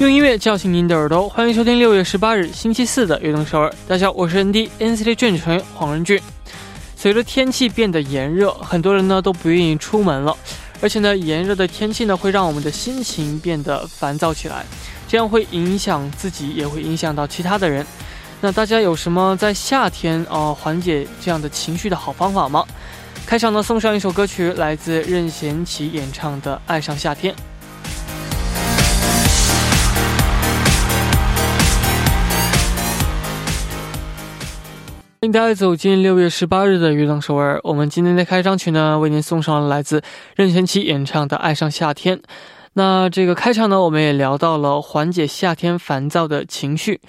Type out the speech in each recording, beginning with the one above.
用音乐叫醒您的耳朵，欢迎收听六月十八日星期四的《悦动首尔》。大家好，我是 ND NCT 卷成员黄仁俊。随着天气变得炎热，很多人呢都不愿意出门了，而且呢，炎热的天气呢会让我们的心情变得烦躁起来，这样会影响自己，也会影响到其他的人。那大家有什么在夏天啊缓解这样的情绪的好方法吗？开场呢送上一首歌曲，来自任贤齐演唱的《爱上夏天》。欢迎大家走进六月十八日的《娱乐首尔》。我们今天的开场曲呢，为您送上了来自任贤齐演唱的《爱上夏天》。那这个开场呢，我们也聊到了缓解夏天烦躁的情绪。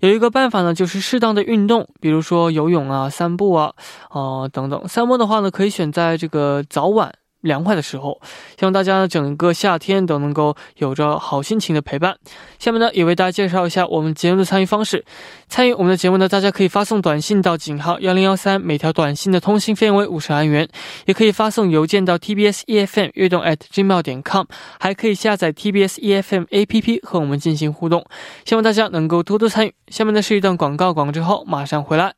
有一个办法呢，就是适当的运动，比如说游泳啊、散步啊，哦等等。散步的话呢，可以选在这个早晚。凉快的时候，希望大家呢整个夏天都能够有着好心情的陪伴。下面呢也为大家介绍一下我们节目的参与方式。参与我们的节目呢，大家可以发送短信到井号幺零幺三，每条短信的通信费用为五十韩元；也可以发送邮件到 tbs efm 悦动 at gmail 点 com，还可以下载 tbs efm app 和我们进行互动。希望大家能够多多参与。下面呢是一段广告，广告之后马上回来。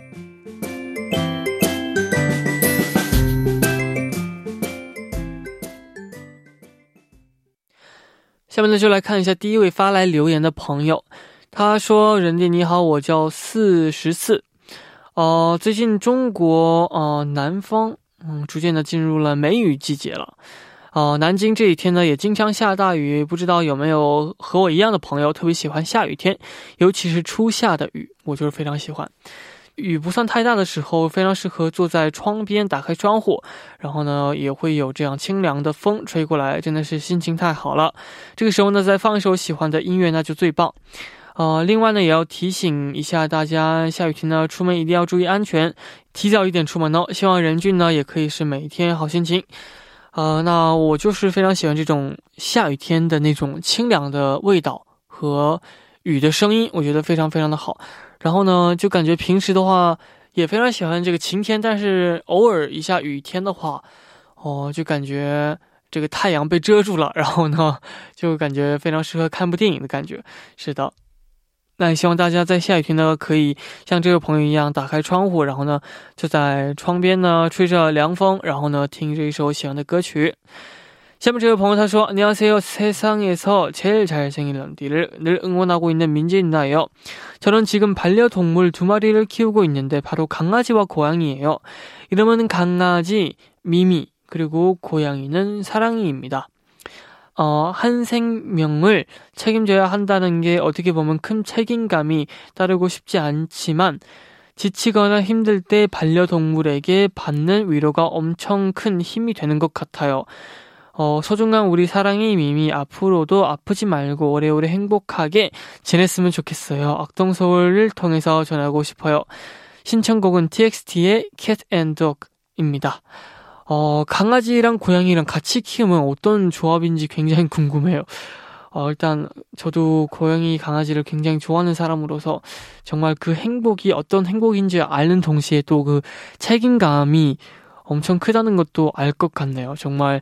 下面呢，就来看一下第一位发来留言的朋友。他说：“人弟你好，我叫四十四。哦，最近中国呃南方嗯逐渐的进入了梅雨季节了。哦，南京这几天呢也经常下大雨，不知道有没有和我一样的朋友特别喜欢下雨天，尤其是初夏的雨，我就是非常喜欢。”雨不算太大的时候，非常适合坐在窗边，打开窗户，然后呢，也会有这样清凉的风吹过来，真的是心情太好了。这个时候呢，再放一首喜欢的音乐，那就最棒。呃，另外呢，也要提醒一下大家，下雨天呢，出门一定要注意安全，提早一点出门哦。希望任俊呢，也可以是每天好心情。呃，那我就是非常喜欢这种下雨天的那种清凉的味道和雨的声音，我觉得非常非常的好。然后呢，就感觉平时的话也非常喜欢这个晴天，但是偶尔一下雨天的话，哦，就感觉这个太阳被遮住了，然后呢，就感觉非常适合看部电影的感觉。是的，那也希望大家在下雨天呢，可以像这位朋友一样打开窗户，然后呢，就在窗边呢吹着凉风，然后呢听着一首喜欢的歌曲。 시험제요 범원사수 안녕하세요. 세상에서 제일 잘생긴 런디를 늘 응원하고 있는 민지인나예요. 저는 지금 반려동물 두 마리를 키우고 있는데 바로 강아지와 고양이예요. 이름은 강아지 미미 그리고 고양이는 사랑이입니다. 어, 한 생명을 책임져야 한다는 게 어떻게 보면 큰 책임감이 따르고 싶지 않지만 지치거나 힘들 때 반려동물에게 받는 위로가 엄청 큰 힘이 되는 것 같아요. 어, 소중한 우리 사랑이 미미 앞으로도 아프지 말고 오래오래 행복하게 지냈으면 좋겠어요. 악동서울을 통해서 전하고 싶어요. 신청곡은 TXT의 Cat and Dog입니다. 어, 강아지랑 고양이랑 같이 키우면 어떤 조합인지 굉장히 궁금해요. 어, 일단 저도 고양이 강아지를 굉장히 좋아하는 사람으로서 정말 그 행복이 어떤 행복인지 아는 동시에 또 그 책임감이 엄청 크다는 것도 알 것 같네요. 정말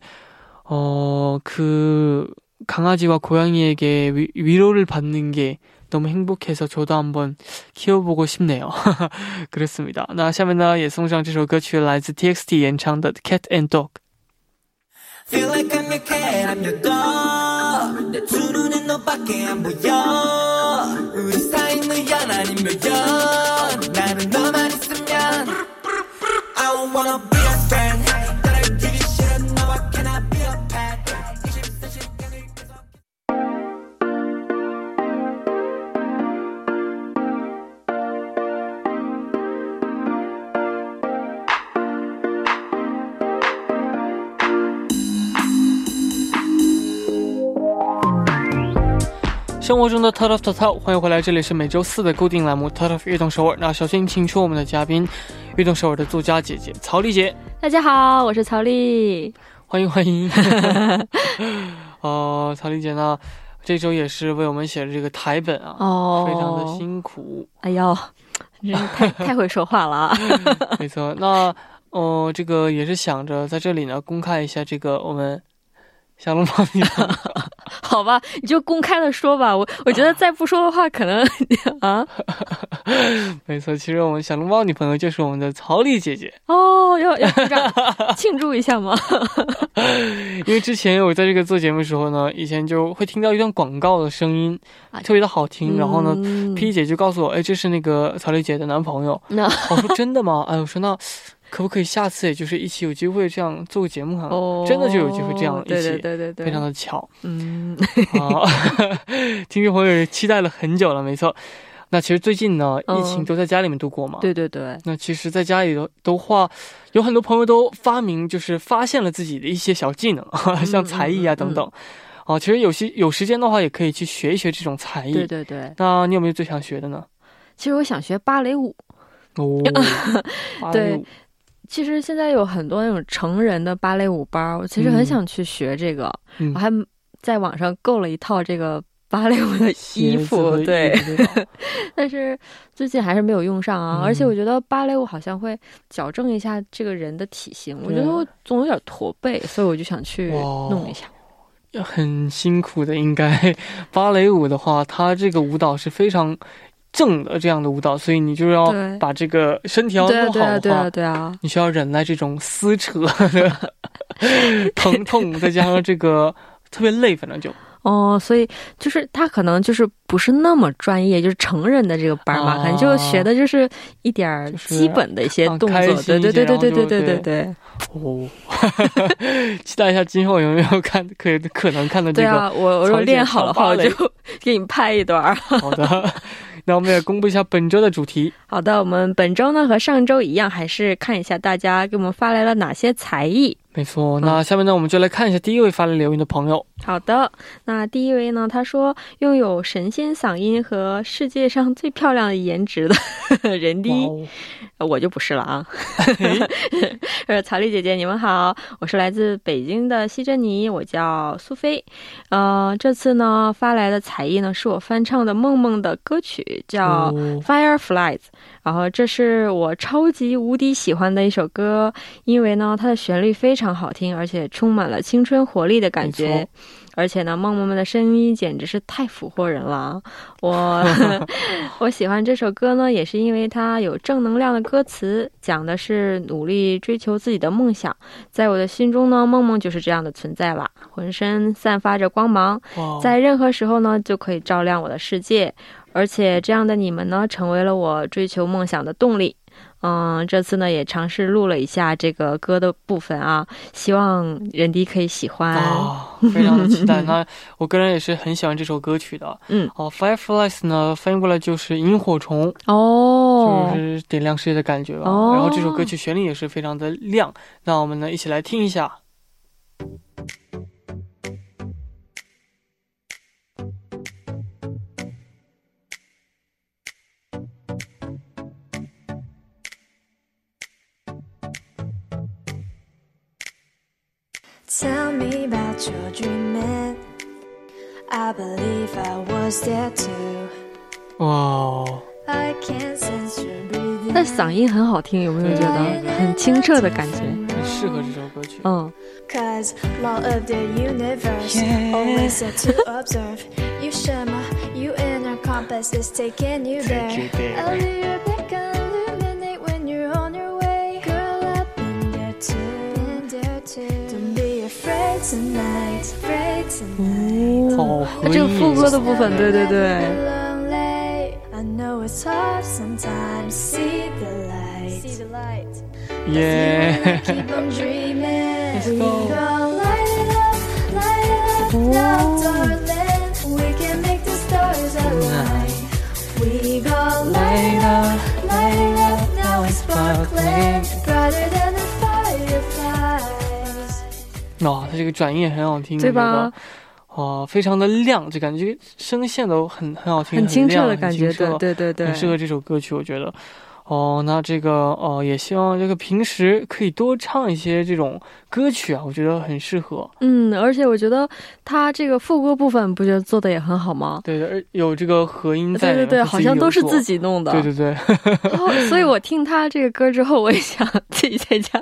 어, 그 강아지와 고양이에게 위, 위로를 받는 게 너무 행복해서 저도 한번 키워보고 싶네요. 그렇습니다. 那下面呢也送上这首歌曲来自 TXT 演唱的 Cat and Dog。 Feel like I'm your cat, I'm your dog. 내 두 눈엔 너밖에 안 보여. 우리 사이는 연 아니면 연. 나는 너만 있으면. I don't wanna be a friend. 生活中的 Tot of Total，欢迎回来，这里是每周四的固定栏目 Tot of 悦动首尔。那首先请出我们的嘉宾，运动首尔的作家姐姐曹丽姐，大家好，我是曹丽。欢迎欢迎。哦、曹丽姐呢，这周也是为我们写的这个台本啊，哦非常的辛苦。哎呦，真是太 太会说话了啊！没错，那哦、这个也是想着在这里呢公开一下这个我们小笼包女朋友好吧，你就公开的说吧。我我觉得再不说的话，可能 啊，没错，其实我们小笼包女朋友就是我们的曹丽姐姐，哦，要要鼓掌庆祝一下吗？因为之前我在这个做节目的时候呢，以前就会听到一段广告的声音，啊特别的好听，然后呢。嗯 P 姐就告诉我，哎，这是那个曹丽姐的男朋友。那我说真的吗？哎，我说那可不可以下次也就是一起有机会这样做个节目哈？哦，真的就有机会这样一对起，对对对对，非常的巧嗯，啊！听众朋友也期待了很久了，没错。那其实最近呢，嗯疫情都在家里面度过嘛。对对对，那其实，在家里的的话，有很多朋友都发明，就是发现了自己的一些小技能，像才艺啊嗯等等。哦、其实有些有时间的话，也可以去学一学这种才艺。对对对。那你有没有最想学的呢？其实我想学芭蕾舞。哦，芭蕾 对舞其实现在有很多那种成人的芭蕾舞班儿，我其实很嗯想去学这个。嗯我还在网上购了一套这个芭蕾舞的衣服，对衣，服对但是最近还是没有用上啊。嗯而且我觉得芭蕾舞好像会矫正一下这个人的体型，我觉得我总有点驼背，所以我就想去弄一下。很辛苦的，应该 芭蕾舞的话，它这个舞蹈是非常正的这样的舞蹈，所以你就要把这个身体要对啊，对啊，弄好的对啊，话，对啊。你需要忍耐这种撕扯的 疼痛，再加上这个特别累，反正就哦，所以就是他可能就是不是那么专业，就是成人的这个班嘛，哦可能就学的就是一点儿基本的一些啊动作。对对对对对对对对对对。哦，期待一下今后有没有看可以可能看的这个。对啊，我我练好的话，我就 给你拍一段儿。好的，那我们也公布一下本周的主题。好的，我们本周呢和上周一样，还是看一下大家给我们发来了哪些才艺。没错，那下面呢，我们就来看一下第一位发来留言的朋友。好的，那第一位呢，他说拥有神仙嗓音和世界上最漂亮的颜值的 人第一，我就不是了啊。呃，曹丽姐姐，你们好，我是来自北京的西珍妮，我叫苏菲。呃，这次呢发来的才艺呢，是我翻唱的梦梦的歌曲，叫哦《Fireflies》。然后这是我超级无敌喜欢的一首歌，因为呢它的旋律非常好听，而且充满了青春活力的感觉。而且呢，梦梦们的声音简直是太俘获人了。我 我喜欢这首歌呢，也是因为它有正能量的歌词，讲的是努力追求自己的梦想。在我的心中呢，梦梦就是这样的存在啦，浑身散发着光芒，在任何时候呢，就可以照亮我的世界。而且这样的你们呢，成为了我追求梦想的动力。嗯，这次呢也尝试录了一下这个歌的部分啊，希望人迪可以喜欢。哦，非常的期待。那我个人也是很喜欢这首歌曲的。嗯，哦，Fireflies 呢翻译过来就是萤火虫，哦就，是点亮世界的感觉吧。哦然后这首歌曲旋律也是非常的亮。那我们呢一起来听一下。Tell me about your dreaming. I believe I was there too. 哇哦， I can sense your breathing. 那嗓音很好听，有没有觉得很清澈的感觉？很 适合这首歌曲。嗯， Cause law of the universe Yeah. always set to observe. You shimmer, you inner compass is taking you there. you there. A little bit 好、这个副歌的部分，对。对对。耶。哇，他这个转音也很好听，对吧？我觉得？哇，非常的亮，就感觉声线都很很好听，很清澈的感觉，对对对对。很适合这首歌曲，我觉得。哦，那这个哦，也希望这个平时可以多唱一些这种歌曲啊，我觉得很适合。嗯，而且我觉得他这个副歌部分不觉得做的也很好吗？对有这个和音在，对对对，好像都是自己己弄的。对对对，哦，所以我听他这个歌之后，我也想自己在家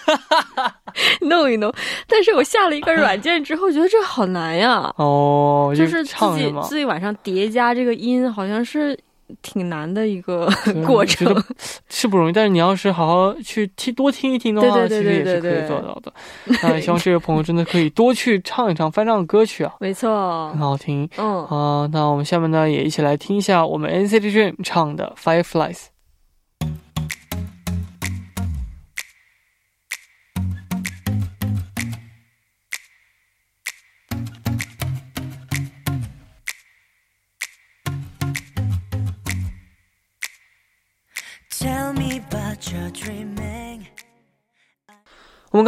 弄一弄。但是我下了一个 软件之后，觉得这好难呀，哦，就是自己？自己晚上叠加这个音，好像是挺难的一个 过程。是不容易，但是你要是好好去听多听一听的话，对对对其实也是可以做到的。那也希望这位朋友真的可以多去唱一唱翻唱的歌曲啊，没错很，好听。嗯，啊、那我们下面呢也一起来听一下我们 NCT Dream 唱的《Fireflies》。 刚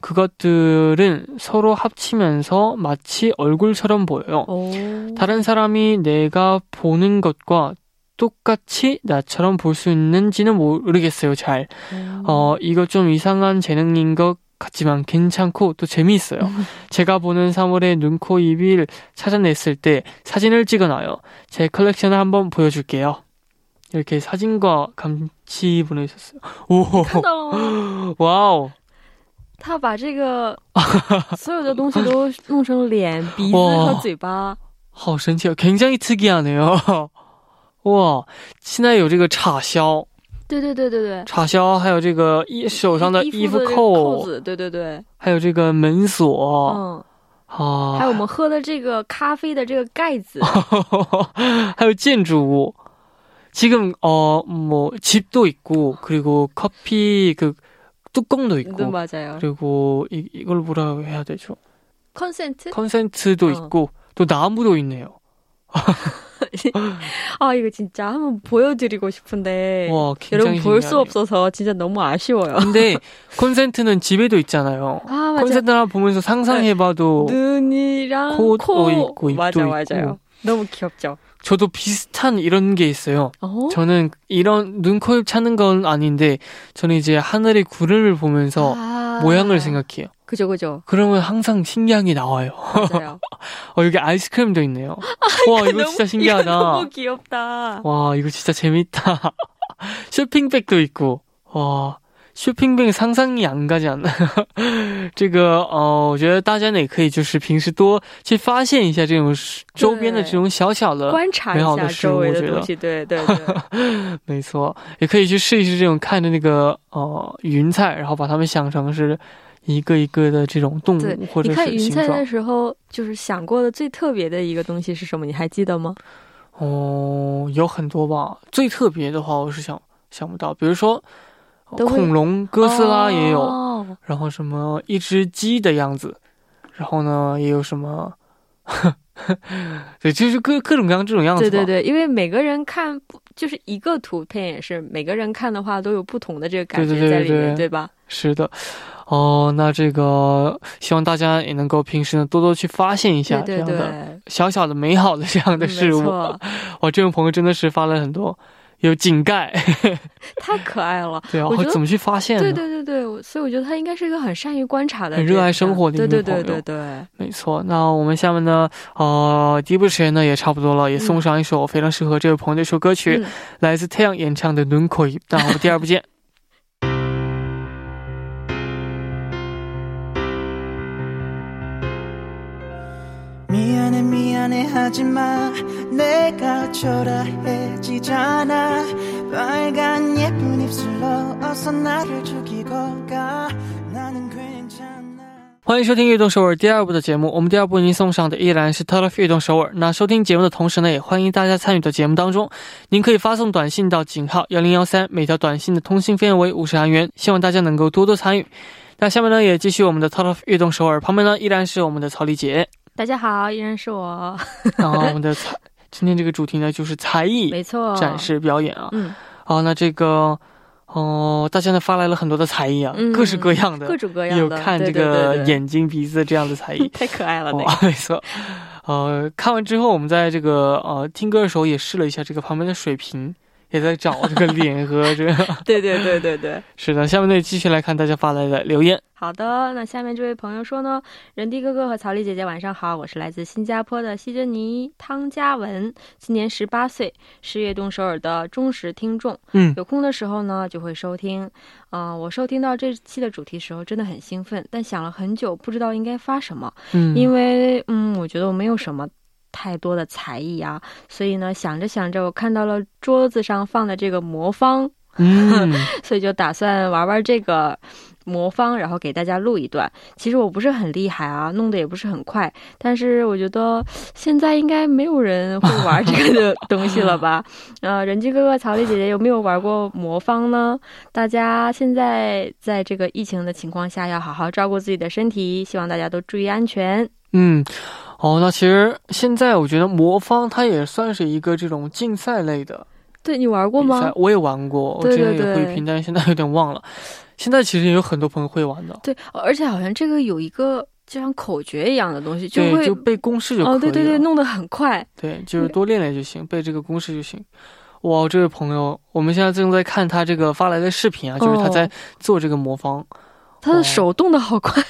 그것들은 서로 합치면서 마치 얼굴처럼 보여요. 오. 다른 사람이 내가 보는 것과 똑같이 나처럼 볼 수 있는지는 모르겠어요, 잘. 음. 어, 이거 좀 이상한 재능인 것 같지만 괜찮고 또 재미있어요. 음. 제가 보는 사물의 눈, 코, 입을 찾아냈을 때 사진을 찍어놔요. 제 컬렉션을 한번 보여줄게요. 이렇게 사진과 감치 보내셨어요. 오, 크다. 와우. 他把这个所有的东西都弄成脸、鼻子哇和嘴巴。 好神奇哦， 굉장히 특이하네요. 哇，现在有这个插销，对对对对对，插销，还有这个衣手上的衣服衣服的这个扣，扣子，对对对，还有这个门锁，嗯，啊，还有我们喝的这个咖啡的这个盖子， 하여建筑物. 지금 어뭐 집도 있고 그리고 커피 그 뚜껑도 对 있고 맞아요. 그리고 이, 이걸 뭐라고 해야 되죠? 컨센트? 컨센트도 어. 있고 또 나무도 있네요. 아 이거 진짜 한번 보여드리고 싶은데 와, 여러분 볼 수. 없어서 진짜 너무 아쉬워요. 근데 컨센트는 집에도 있잖아요. 아. 컨센트 하나 보면서 상상해봐도 눈이랑 코도 코 있고, 입도 맞아 있고. 맞아요. 너무 귀엽죠. 저도 비슷한 이런 게 있어요. 어? 저는 이런 눈, 코, 입 찾는 건 아닌데 저는 이제 하늘의 구름을 보면서 아. 모양을 생각해요. 그죠 그죠. 그러면 항상 신기한 게 나와요. 맞아요. 어, 여기 아이스크림도 있네요. 와, 이거 진짜 신기하다. 이거 너무 귀엽다. 와, 이거 진짜 재밌다. 쇼핑백도 있고, 와, 쇼핑백 상상이 안 가지 않나? 这个呃，我觉得大家呢也可以就是平时多去发现一下这种周边的这种小小的，观察一下美好的事物周围我觉得的东西，对对对。没错，也可以去试一试这种看着那个呃云彩，然后把它们想成是一个一个的这种动对物或者你看是形状云彩的。时候，就是想过的最特别的一个东西是什么？你还记得吗？哦，有很多吧。最特别的话，我是想想不到，比如说、呃 都恐龙哥斯拉也有，哦然后什么一只鸡的样子，然后呢也有什么，对，就是各各种各样这种样子。对对对，因为每个人看不就是一个图片也是每个人看的话都有不同的这个感觉在里面，对吧？是的，哦，那这个希望大家也能够平时呢多多去发现一下对对对这样的，小小的美好的这样的嗯事物。哇，这位朋友真的是发了很多有井盖，太可爱了。对啊，我怎么去发现？对对对对，所以我觉得他应该是一个很善于观察的，很热爱生活的一对对个朋友对对对。没错，那我们下面呢，呃，第一部时间呢也差不多了，也送上一首非常适合这位朋友的一首歌曲，嗯来自太阳演唱的《轮廓》。那我们第二部见。미안해 미안해 하지마 내가 초라해지잖아 빨간 예쁜 입술로 어서 나를 죽이고 가 나는 괜찮아 欢迎收听《悦动首尔》第二部的节目。我们第二部为您送上的依然是 t e l e f 悦动首尔。那收听节目的同时呢，也欢迎大家参与到节目当中。您可以发送短信到井号幺零幺三，每条短信的通信费用为五十韩元。希望大家能够多多参与。那下面呢，也继续我们的 t e l e f 悦动首尔。旁边呢，依然是我们的曹丽姐。 大家好，依然是我，然后我们的 才，今天这个主题呢就是才艺没错，展，示表演啊。嗯，好，那这个哦、大家呢发来了很多的才艺啊，嗯。各式各样的，各种各样的，有看这对个，眼睛、鼻子这样的才艺。太可爱了，那哇个，没错。呃，看完之后，我们在这个呃听歌的时候也试了一下这个旁边的水平，也在找这个脸和这个。对对对对对。是的，下面呢继续来看大家发来的留言。好的，那下面这位朋友说呢，仁弟哥哥和曹丽姐姐晚上好，我是来自新加坡的西珍妮汤嘉文，今年十八岁，是悦动首尔的忠实听众，嗯有空的时候呢就会收听。嗯、我收听到这期的主题时候真的很兴奋，但想了很久，不知道应该发什么，嗯，因为嗯，我觉得我没有什么。太多的才艺啊，所以呢，想着想着，我看到了桌子上放的这个魔方，嗯 所以就打算玩玩这个魔方，然后给大家录一段。其实我不是很厉害啊，弄得也不是很快，但是我觉得现在应该没有人会玩这个的东西了吧？呃，人机哥哥、曹丽姐姐有没有玩过魔方呢？大家现在在这个疫情的情况下，要好好照顾自己的身体，希望大家都注意安全。嗯，哦，那其实现在我觉得魔方它也算是一个这种竞赛类的对你玩过吗？我也玩过，我对之前也会拼，但是现在有点忘了。现在其实也有很多朋友会玩的，对，而且好像这个有一个就像口诀一样的东西，就，会就背公式就可以了。哦，对对对，弄得很快。对，就是多练练就行，背这个公式就行。哇，这位朋友，我们现在正在看他这个发来的视频啊，就是他在哦做这个魔方。他的手动的好快，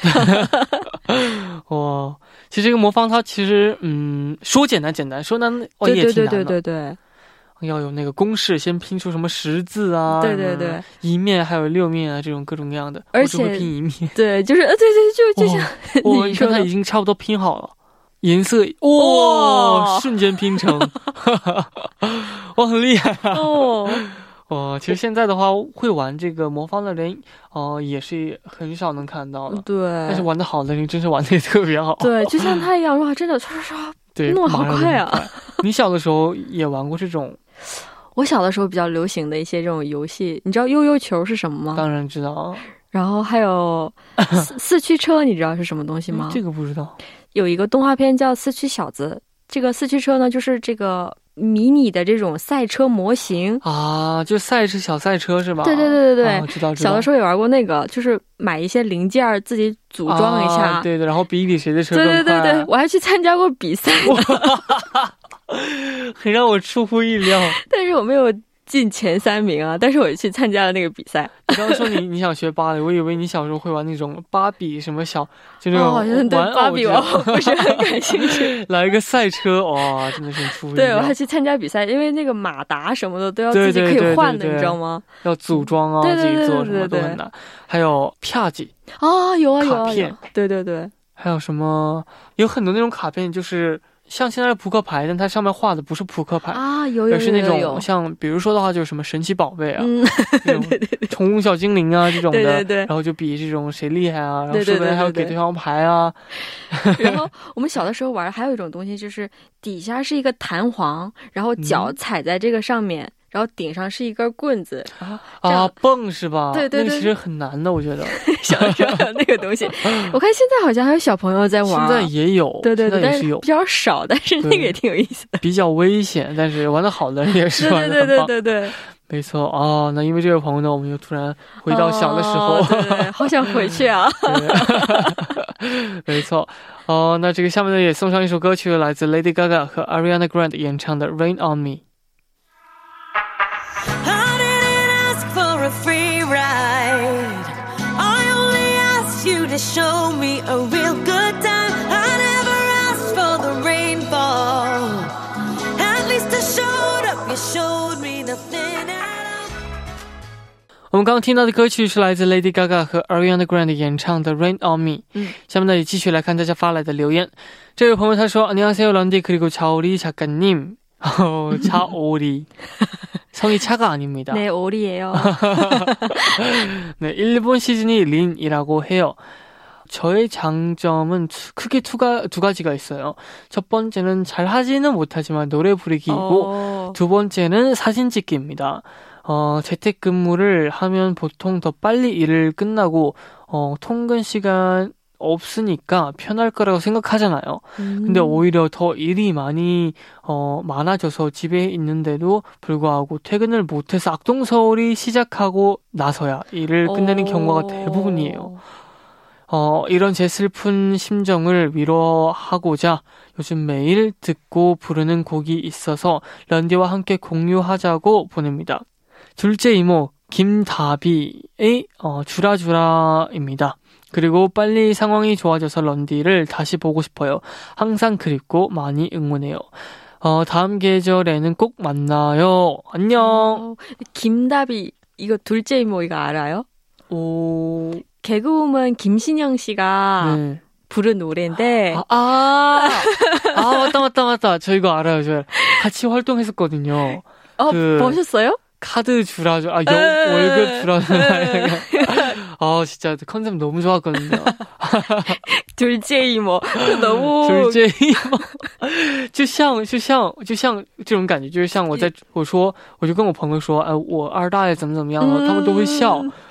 哇，其实这个魔方它其实嗯，说简单简单，说难哦也挺难的。对对对要有那个公式，先拼出什么十字啊，对对对一面还有六面啊，这种各种各样的，而我只会且拼一面。对，就是呃，对对，就就像哇，你说的你看它已经差不多拼好了，颜色哇，哇瞬间拼成，哇，很厉害啊！哦，哦，其实现在的话，会玩这个魔方的人，哦、也是很少能看到了。对，但是玩的好的人，真是玩的也特别好。对，就像 他一样，哇，真的刷刷刷。对，弄得好快啊！你小的时候也玩过这种？我小的时候比较流行的一些这种游戏，你知道悠悠球是什么吗？当然知道啊，然后还有 四四驱车，你知道是什么东西吗？这个不知道。有一个动画片叫《四驱小子》，这个四驱车呢，就是这个迷你的这种赛车模型。啊，就赛车小赛车是吧？对对对对对，啊知道知道。小的时候也玩过那个，就是买一些零件儿自己组装一下。啊对对，然后比一比谁的车对。对对对，我还去参加过比赛，很 让我出乎意料。但是我没有进前三名啊。但是我去参加了那个比赛，你刚刚说你你想学芭蕾，我以为你小时候会玩那种芭比什么小，就那哦，种好像对玩芭比娃娃 不是很感兴趣。来一个赛车，哇，真的是出乎对，我还。去参加比赛，因为那个马达什么的都要自己可以换的，对对你知道吗？要组装啊，对对对自己做什么都很难。还有啪叽，啊，有啊有啊有卡片啊，对对对，还有什么？有很多那种卡片，就是像现在的扑克牌，但它上面画的不是扑克牌，啊有有而是那有。像比如说的话，就是什么神奇宝贝啊，嗯，这种宠物小精灵啊这种的，对对对。然后就比这种谁厉害啊，然后说不定还要给对方牌啊，然后我们小的时候玩，还有一种东西就是底下是一个弹簧，然后脚嗯。踩在这个上面，然后顶上是一根棍子，然后啊样，蹦是吧？对对对那个其实很难的，我觉得。小时候有那个东西。我看现在好像还有小朋友在玩，现在也有，对对对，现在也是有但是比，较少，但是那个也挺有意思的。比较危险，但是玩的好的人也是对对对玩的很棒。对对对，没错哦，那因为这位朋友呢，我们又突然回到小的时候，哦对对对，好想回去啊！对没错哦。那这个下面呢也送上一首歌曲，来自 Lady Gaga 和 Ariana Grande 演唱的《Rain on Me》。asked you to show me a real good time. I never asked for the rainfall. At least I showed up. You showed me nothing at all. 我们刚刚听到的歌曲是来自 Lady Gaga 和 Ariana Grande 演唱的《Rain on Me》。嗯，下面呢也继续来看大家发来的留言。这位朋友他说：“안녕하세요 런디 그리고 차오리 작가님。”哦，차오리 성이 차가 아닙니다. 네, 오리예요. 네, 일본 시즌이 린이라고 해요. 저의 장점은 두- 크게 두, 가, 두 가지가 있어요. 첫 번째는 잘 하지는 못하지만 노래 부르기이고, 어, 두 번째는 사진 찍기입니다. 어, 재택근무를 하면 보통 더 빨리 일을 끝나고, 어, 통근 시간 없으니까 편할 거라고 생각하잖아요. 음. 근데 오히려 더 일이 많이 어 많아져서 집에 있는데도 불구하고 퇴근을 못해서 악동 서울이 시작하고 나서야 일을 끝내는 어. 경우가 대부분이에요. 어 이런 제 슬픈 심정을 위로하고자 요즘 매일 듣고 부르는 곡이 있어서 런디와 함께 공유하자고 보냅니다. 둘째 이모 김다비의 어, 주라주라입니다. 그리고 빨리 상황이 좋아져서 런디를 다시 보고 싶어요. 항상 그립고 많이 응원해요. 어, 다음 계절에는 꼭 만나요. 안녕. 어, 김다비 이거 둘째 이모 이거 알아요? 오, 개그우먼 김신영 씨가 네. 부른 노래인데 아, 아, 아, 맞다, 맞다, 맞다. 저 이거 알아요. 저 같이 활동했었거든요. 어 그- 보셨어요? 카드 주라주, 아, 여, 에. 월급 주라주. 아, 진짜 컨셉 너무 좋았거든요. 둘째 이모 너무 就是这样，就像就像就像这种感觉，就是像我在我说，我就跟我朋友说，哎，我二大爷怎么怎么样了，他们都会笑。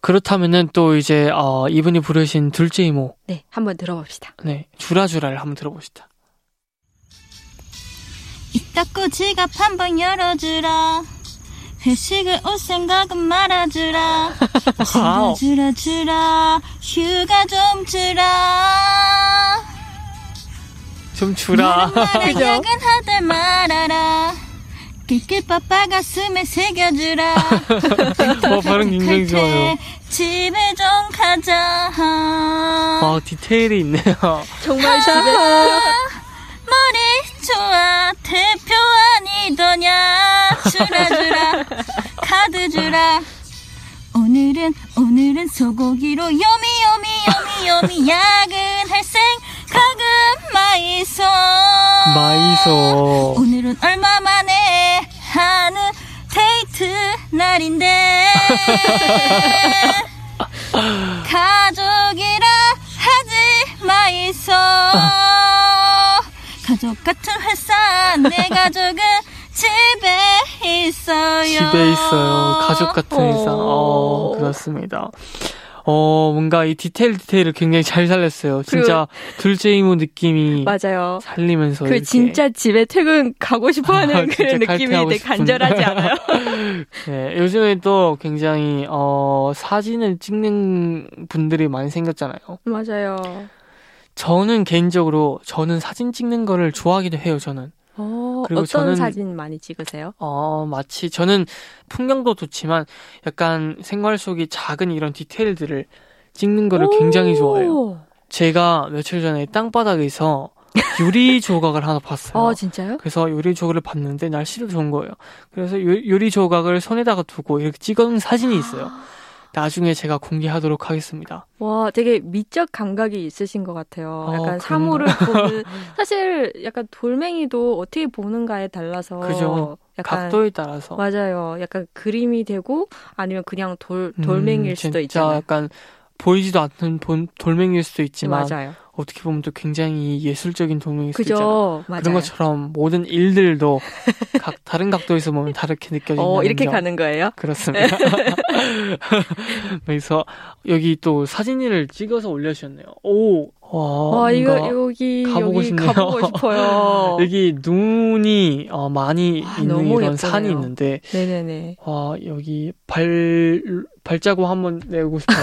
그렇다면은 또 이제 어, 이분이 부르신 둘째 이모, 네 한번 들어봅시다. 네 주라주라를 한번 들어봅시다. 이따고 지갑 한번 열어주라. 회식을 올 생각은 말아주라. 주라. 주라 주라 휴가 좀 주라. 좀 주라. 말에 야근하들 말아라. 낄낄빠빠 가슴에 새겨주라. 어, 발음 굉장히 좋아요. 집에 좀 가자. 아 디테일이 있네요. 정말 집에 머리 좋아 대표 아니더냐 주라 주라 카드 주라 오늘은 오늘은 소고기로 요미 요미 요미 요미 야근할 생각은 마이소 마이소. 오늘은 얼마 만에 날인데 가족이라 하지 마이소 가족 같은 회사 내 가족은 집에 있어요 집에 있어요. 가족 같은 일상. 어, 어. 그렇습니다. 어, 뭔가 이 디테일 디테일을 굉장히 잘 살렸어요. 진짜 둘째 이모 느낌이 맞아요. 살리면서 그 이렇게. 진짜 집에 퇴근 가고 싶어 하는 아, 그런 느낌이 되게. 간절하지 않아요? 네, 요즘에 또 굉장히 어, 사진을 찍는 분들이 많이 생겼잖아요. 맞아요. 저는 개인적으로 저는 사진 찍는 거를 좋아하기도 해요. 저는 어, 그리고 어떤 저는- 사진 많이 찍으세요? 어 마치 저는 풍경도 좋지만 약간 생활 속의 작은 이런 디테일들을 찍는 거를 굉장히 좋아해요. 오. 제가 며칠 전에 땅바닥에서 요리 조각을 하나 봤어요. 어, 진짜요? 그래서 요리 조각을 봤는데 날씨도 좋은 거예요. 그래서 요, 요리 조각을 손에다가 두고 이렇게 찍은 사진이 있어요. 나중에 제가 공개하도록 하겠습니다. 와, 되게 미적 감각이 있으신 것 같아요. 어, 약간? 사물을 보는 사실 약간 돌멩이도 어떻게 보는가에 달라서 그죠. 약간 각도에 따라서. 맞아요. 약간 그림이 되고 아니면 그냥 돌 돌멩이일 음, 수도 있잖아요. 약간 보이지도 않는 본- 돌멩이일 수도 있지만 맞아요. 어떻게 보면 또 굉장히 예술적인 있잖아요. 그죠. 맞아요. 그런 것처럼 모든 일들도 각 다른 각도에서 보면 다르게 느껴진다는 어, 이렇게 점. 가는 거예요? 그렇습니다. 그래서 여기 또 사진을 찍어서 올려주셨네요. 오, 와, 와, 이거 여기 가보고 여기 싶네요. 가보고 싶어요. 여기 눈이 어, 많이 와, 있는 너무 이런 예쁘네요. 산이 있는데 네네네. 와 여기 발 발자국 한번 내고 싶어요.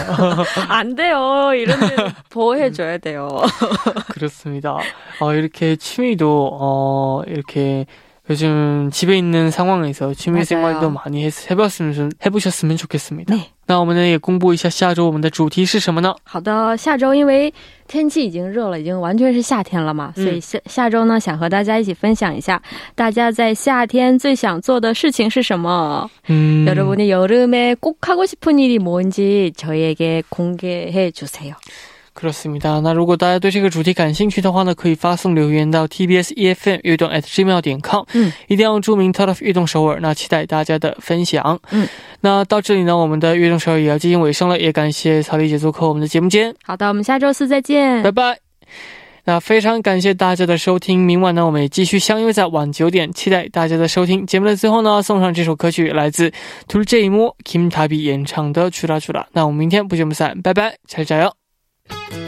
안 돼요. 이런 데는 보호해줘야 돼요. 그렇습니다. 어, 이렇게 취미도 어, 이렇게 요즘 집에 있는 상황에서 취미 맞아요. 생활도 많이 했, 해봤으면 해보셨으면 좋겠습니다. 네. 那我们呢也公布一下下周我们的主题是什么呢？好的，下周因为天气已经热了，已经完全是夏天了嘛，嗯所以下下周呢，想和大家一起分享一下，大家在夏天最想做的事情是什么？ 음, 여러분이 여름에 꼭 하고 싶은 일이 뭔지 저희에게 공개해 주세요. 그렇습니다.那如果大家对这个主题感兴趣的话呢，可以发送留言到 tbs efm 悦动 at gmail 点 com，嗯，一定要注明 t o of 悦动首尔，那期待大家的分享。嗯，那到这里呢，我们的悦动首尔也要接近尾声了，也感谢曹丽姐做客我们的节目间，好的，我们下周四再见拜。拜。那非常感谢大家的收听，明晚呢我们也继续相约在晚九点，期待大家的收听。节目的最后呢，送上这首歌曲，来自 t u j a m Kim Tabi 演唱的《去啦去啦》。那我们明天不见不散，拜拜，加油加油！ Thank you.